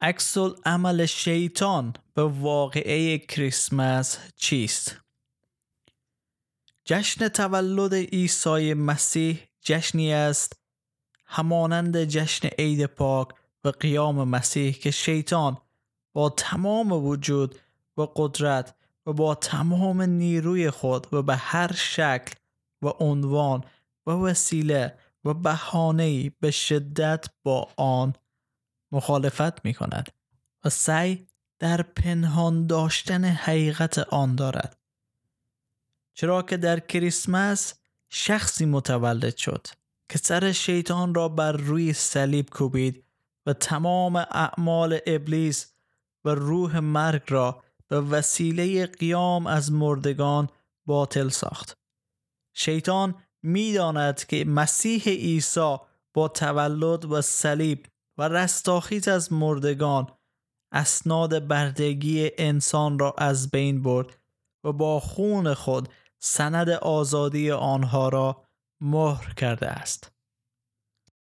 عکس عمل شیطان به واقعه کریسمس چیست؟ جشن تولد عیسی مسیح جشنی است همانند جشن عید پاک و قیام مسیح که شیطان با تمام وجود و قدرت و با تمام نیروی خود و به هر شکل و عنوان و وسیله و بهانه‌ای به شدت با آن مخالفت می کند و سعی در پنهان داشتن حقیقت آن دارد چرا که در کریسمس شخصی متولد شد که سر شیطان را بر روی صلیب کوبید و تمام اعمال ابلیس و روح مرگ را به وسیله قیام از مردگان باطل ساخت. شیطان می‌داند که مسیح عیسی با تولد و صلیب و رستاخیز از مردگان اسناد بردگی انسان را از بین برد و با خون خود سند آزادی آنها را مهر کرده است.